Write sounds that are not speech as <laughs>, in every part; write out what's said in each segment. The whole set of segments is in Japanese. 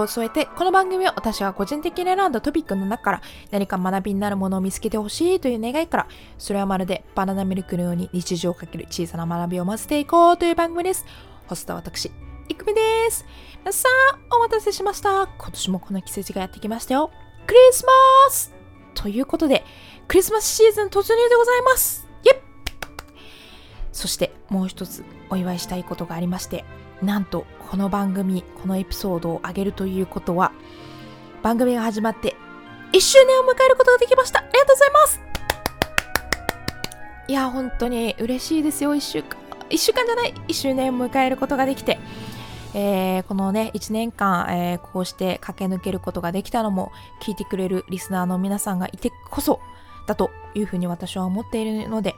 を添えて、この番組は私が個人的に選んだトピックの中から何か学びになるものを見つけてほしいという願いから、それはまるでバナナミルクのように日常をかける小さな学びを混ぜていこうという番組です。ホストは私、いくみです。さあ、お待たせしました。今年もこの季節がやってきましたよ。クリスマスということで、クリスマスシーズン突入でございます。イェッそしてもう一つお祝いしたいことがありまして、なんとこの番組このエピソードを上げるということは番組が始まって1周年を迎えることができました。ありがとうございます。いや本当に嬉しいですよ。1週間1週間じゃない。1周年を迎えることができて、えー、このね1年間、えー、こうして駆け抜けることができたのも聞いてくれるリスナーの皆さんがいてこそだというふうに私は思っているので、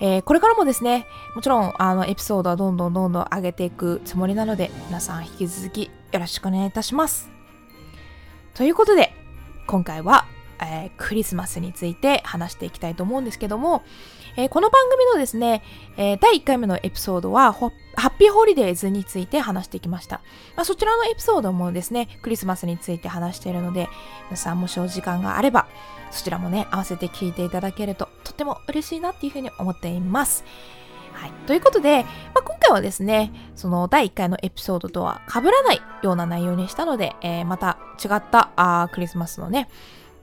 えー、これからもですね、もちろんあのエピソードはどんどんどんどん上げていくつもりなので、皆さん引き続きよろしくお願いいたします。ということで、今回は、えー、クリスマスについて話していきたいと思うんですけども、えー、この番組のですね、えー、第1回目のエピソードは、ハッピーホリデーズについて話してきました。まあ、そちらのエピソードもですね、クリスマスについて話しているので、皆さんもしお時間があれば、そちらもね、合わせて聞いていただけるととっても嬉しいなっていうふうに思っています。はい。ということで、まあ、今回はですね、その第1回のエピソードとは被らないような内容にしたので、えー、また違ったあクリスマスのね、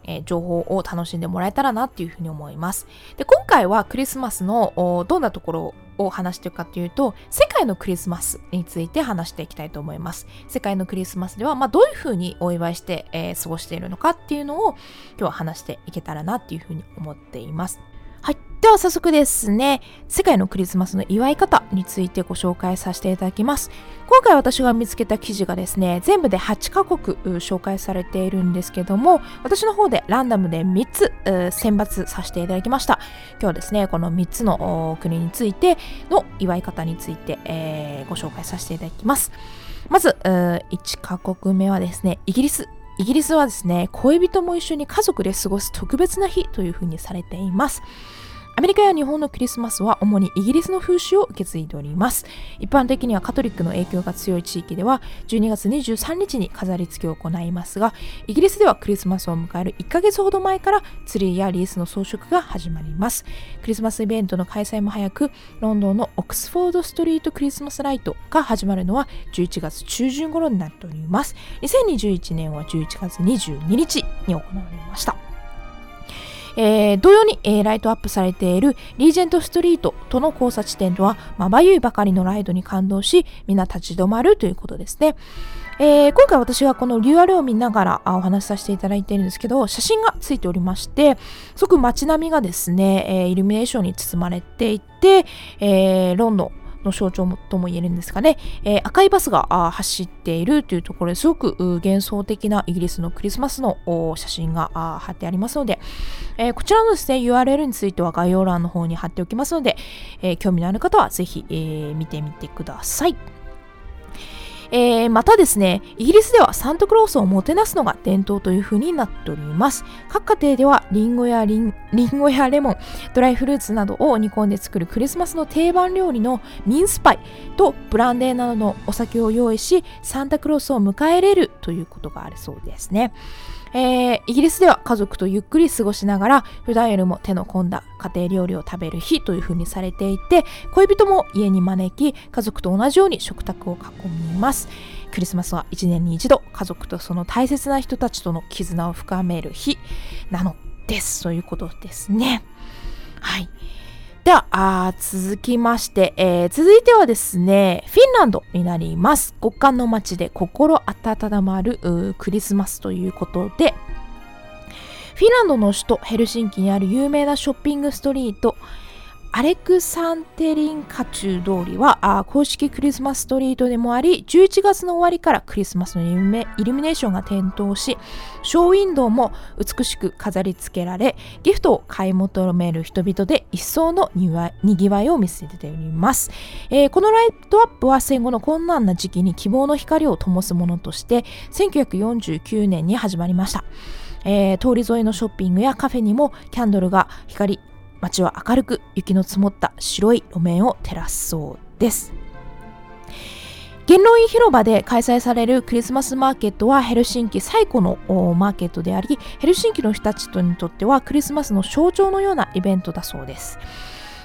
えー、情報を楽しんでもらえたらなっていうふうに思います。で、今回はクリスマスのどんなところを話していくかというと、世界のクリスマスについて話していきたいと思います。世界のクリスマスでは、まあ、どういうふうにお祝いして、えー、過ごしているのかっていうのを今日は話していけたらなっていうふうに思っています。はい。では早速ですね、世界のクリスマスの祝い方についてご紹介させていただきます。今回私が見つけた記事がですね、全部で8カ国紹介されているんですけども、私の方でランダムで3つ選抜させていただきました。今日はですね、この3つの国についての祝い方について、えー、ご紹介させていただきます。まず、1カ国目はですね、イギリス。イギリスはですね、恋人も一緒に家族で過ごす特別な日というふうにされています。アメリカや日本のクリスマスは主にイギリスの風習を受け継いでおります。一般的にはカトリックの影響が強い地域では12月23日に飾り付けを行いますが、イギリスではクリスマスを迎える1ヶ月ほど前からツリーやリースの装飾が始まります。クリスマスイベントの開催も早く、ロンドンのオックスフォードストリートクリスマスライトが始まるのは11月中旬頃になっております。2021年は11月22日に行われました。えー、同様に、えー、ライトアップされているリージェントストリートとの交差地点とはまばゆいばかりのライドに感動し、みんな立ち止まるということですね。えー、今回私はこの URL を見ながらお話しさせていただいているんですけど、写真がついておりまして、すごく街並みがですね、えー、イルミネーションに包まれていて、えー、ロンドン、の象徴とも言えるんですかね、えー、赤いバスが走っているというところですごく幻想的なイギリスのクリスマスの写真が貼ってありますので、えー、こちらのですね URL については概要欄の方に貼っておきますので、えー、興味のある方はぜひ、え見てみてください。えー、またですね、イギリスではサンタクロースをもてなすのが伝統という風になっております。各家庭ではリンゴやリンリンゴやレモン、ドライフルーツなどを煮込んで作るクリスマスの定番料理のミンスパイとブランデーなどのお酒を用意し、サンタクロースを迎え入れるということがあるそうですね。えー、イギリスでは家族とゆっくり過ごしながら普段よりも手の込んだ家庭料理を食べる日というふうにされていて恋人も家に招き家族と同じように食卓を囲みます。クリスマスは1年に一度家族とその大切な人たちとの絆を深める日なのです。ということですね。はい。ではあ続きまして、えー、続いてはですねフィンランドになります。極寒の街で心温まるクリスマスということで。フィンランドの首都ヘルシンキにある有名なショッピングストリートアレクサンテリンカチュー通りは公式クリスマスストリートでもあり11月の終わりからクリスマスのイルミネーションが点灯しショーウィンドウも美しく飾り付けられギフトを買い求める人々で一層のにぎわいを見せております、えー、このライトアップは戦後の困難な時期に希望の光を灯すものとして1949年に始まりました。えー、通り沿いのショッピングやカフェにもキャンドルが光り街は明るく雪の積もった白い路面を照らすそうです。元老院広場で開催されるクリスマスマーケットはヘルシンキ最古のマーケットでありヘルシンキの人たちにとってはクリスマスの象徴のようなイベントだそうです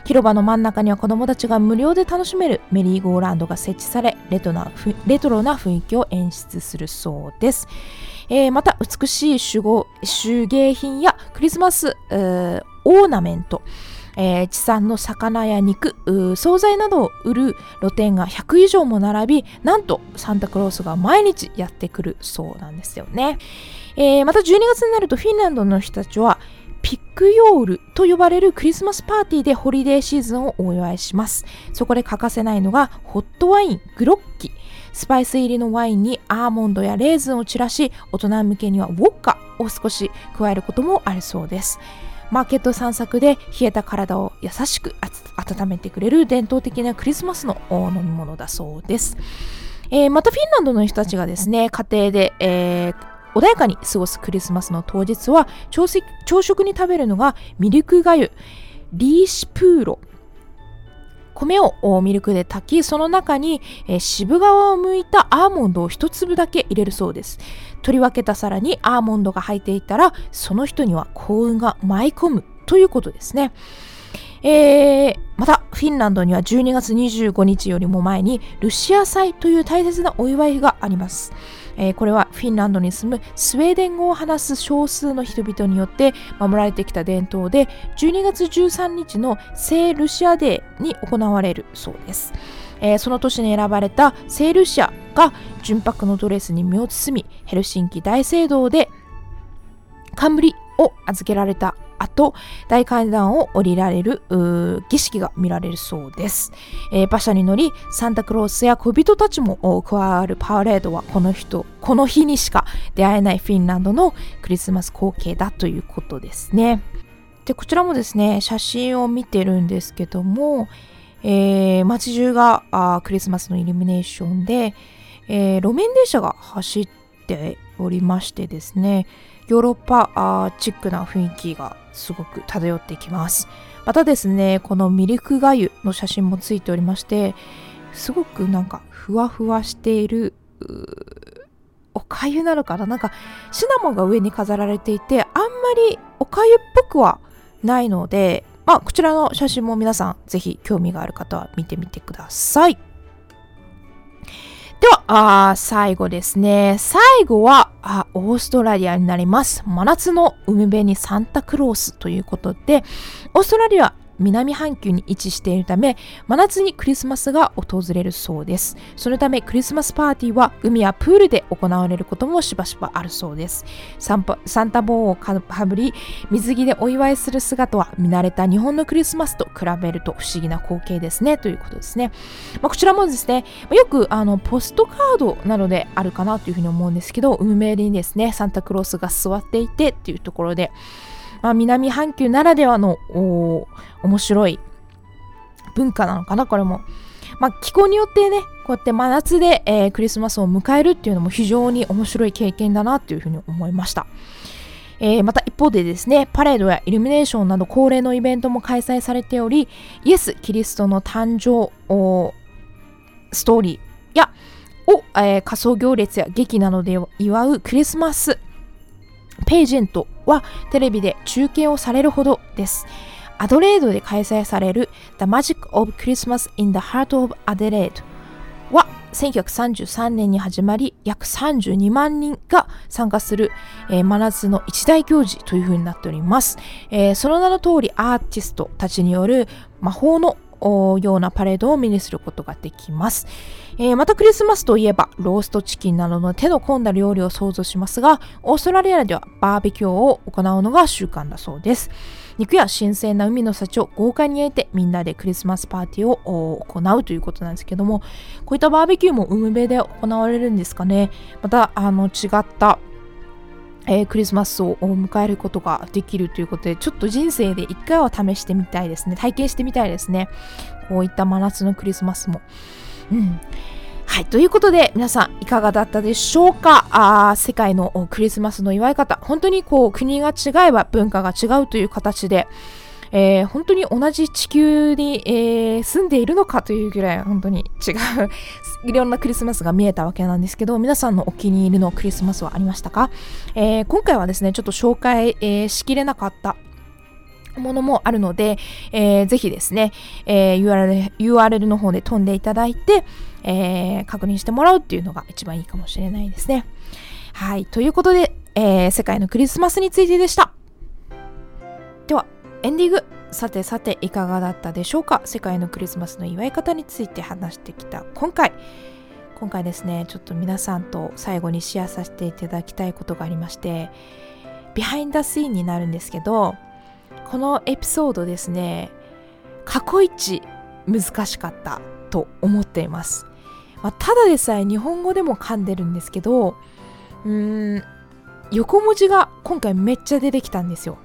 広場の真ん中には子供たちが無料で楽しめるメリーゴーランドが設置されレトなレトロな雰囲気を演出するそうです、えー、また美しい手芸品やクリスマス、オーナメントえー、地産の魚や肉惣菜などを売る露店が100以上も並びなんとサンタクロースが毎日やってくるそうなんですよね、えー、また12月になるとフィンランドの人たちはピックヨールと呼ばれるクリスマスパーティーでホリデーシーズンをお祝いします。そこで欠かせないのがホットワイングロッキスパイス入りのワインにアーモンドやレーズンを散らし大人向けにはウォッカを少し加えることもあるそうですマーケット散策で冷えた体を優しく温めてくれる伝統的なクリスマスの飲み物だそうです。えー、またフィンランドの人たちがですね、家庭で、えー、穏やかに過ごすクリスマスの当日は朝食に食べるのがミルクがゆ、リーシプーロ米をミルクで炊きその中に、えー、渋皮を剥いたアーモンドを一粒だけ入れるそうです。取り分けた皿にアーモンドが入っていたらその人には幸運が舞い込むということですね。えー、またフィンランドには12月25日よりも前にルシア祭という大切なお祝いがあります。えー、これはフィンランドに住むスウェーデン語を話す少数の人々によって守られてきた伝統で12月13日の聖ルシアデーに行われるそうです。えー、その年に選ばれた聖ルシアが純白のドレスに身を包みヘルシンキ大聖堂で冠を預けられた後、大階段を降りられる儀式が見られるそうです、えー、馬車に乗り、サンタクロースや小人たちも加わるパーレードはこの人、この日にしか出会えないフィンランドのクリスマス光景だということですね。で、こちらもですね、写真を見てるんですけども、えー、街中がクリスマスのイルミネーションで、えー、路面電車が走っておりましてですね、ヨーロッパチックな雰囲気がすごく漂ってきます。またですねこのミルクがゆの写真もついておりましてすごくなんかふわふわしているおかゆなのかな？なんかシナモンが上に飾られていてあんまりおかゆっぽくはないのでまあこちらの写真も皆さんぜひ興味がある方は見てみてください。では、あ最後ですね。最後はあ、オーストラリアになります。真夏の海辺にサンタクロースということで、オーストラリア南半球に位置しているため真夏にクリスマスが訪れるそうです。そのためクリスマスパーティーは海やプールで行われることもしばしばあるそうです。サンサンタボーをかぶり水着でお祝いする姿は見慣れた日本のクリスマスと比べると不思議な光景ですね。ということですね、まあ、こちらもですねよくあのポストカードなどであるかなというふうに思うんですけど海辺にですねサンタクロースが座っていてっていうところでまあ、南半球ならではの面白い文化なのかなこれも。まあ、気候によってねこうやって真夏で、えー、クリスマスを迎えるっていうのも非常に面白い経験だなっていうふうに思いました。えー、また一方でですね、パレードやイルミネーションなど恒例のイベントも開催されており、イエス・キリストの誕生ストーリーやを、えー、仮想行列や劇などで祝うクリスマスページェントはテレビで中継をされるほどです。アドレードで開催される The Magic of Christmas in the Heart of Adelaide は1933年に始まり約32万人が参加する、えー、真夏の一大行事というふうになっております、えー、その名の通りアーティストたちによる魔法のようなパレードを目にすることができます、えー、またクリスマスといえばローストチキンなどの手の込んだ料理を想像しますがオーストラリアではバーベキューを行うのが習慣だそうです肉や新鮮な海の幸を豪快に焼いてみんなでクリスマスパーティーを行うということなんですけどもこういったバーベキューも海辺で行われるんですかねまたあの違ったえー、クリスマスを迎えることができるということで、ちょっと人生で一回は試してみたいですね。体験してみたいですね。こういった真夏のクリスマスも。うん。はい。ということで、皆さんいかがだったでしょうか？あ世界のクリスマスの祝い方。本当にこう、国が違えば文化が違うという形で、えー、本当に同じ地球に、えー、住んでいるのかというぐらい本当に違う <laughs> いろんなクリスマスが見えたわけなんですけど皆さんのお気に入りのクリスマスはありましたか、えー、今回はですねちょっと紹介、えしきれなかったものもあるので、えー、ぜひですね、えー、URL, URL の方で飛んでいただいて、えー、確認してもらうっていうのが一番いいかもしれないですね。はい。ということで、えー、世界のクリスマスについてでした。では、エンディング。さてさて、いかがだったでしょうか？世界のクリスマスの祝い方について話してきた今回。今回ですね、ちょっと皆さんと最後にシェアさせていただきたいことがありまして、ビハインダシーンになるんですけど、このエピソードですね、過去一難しかったと思っています。まあ、ただでさえ日本語でも噛んでるんですけど、うーん、横文字が今回めっちゃ出てきたんですよ。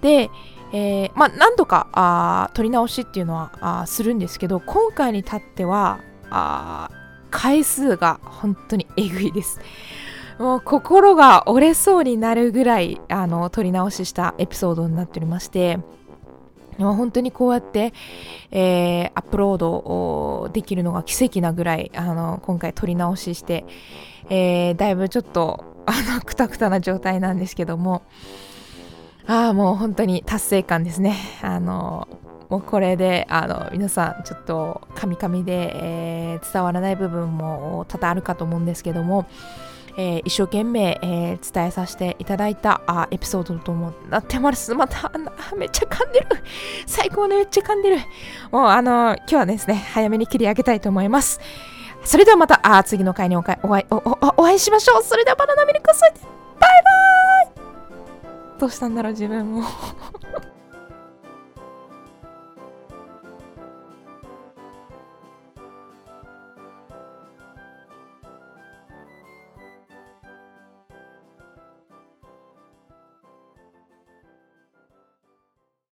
で、えー、まあ、何度かあ取り直しっていうのはあするんですけど、今回に至ってはあ回数が本当にえぐいです。もう心が折れそうになるぐらいあの撮り直ししたエピソードになっておりまして本当にこうやって、えー、アップロードできるのが奇跡なぐらいあの今回撮り直しして、えー、だいぶちょっとあのくたくたな状態なんですけどもああもう本当に達成感ですね。あのもうこれであの皆さんちょっとカミカミで、えー、伝わらない部分も多々あるかと思うんですけどもえー、一生懸命、えー、伝えさせていただいたあエピソードともなってます。また、めっちゃ噛んでる。<laughs> 最高ね、めっちゃ噛んでる。もう、あのー、今日はですね、早めに切り上げたいと思います。それではまた、あ次の回にお会お会おお会いしましょう。それではバナナミルクスバイバイどうしたんだろう、自分も。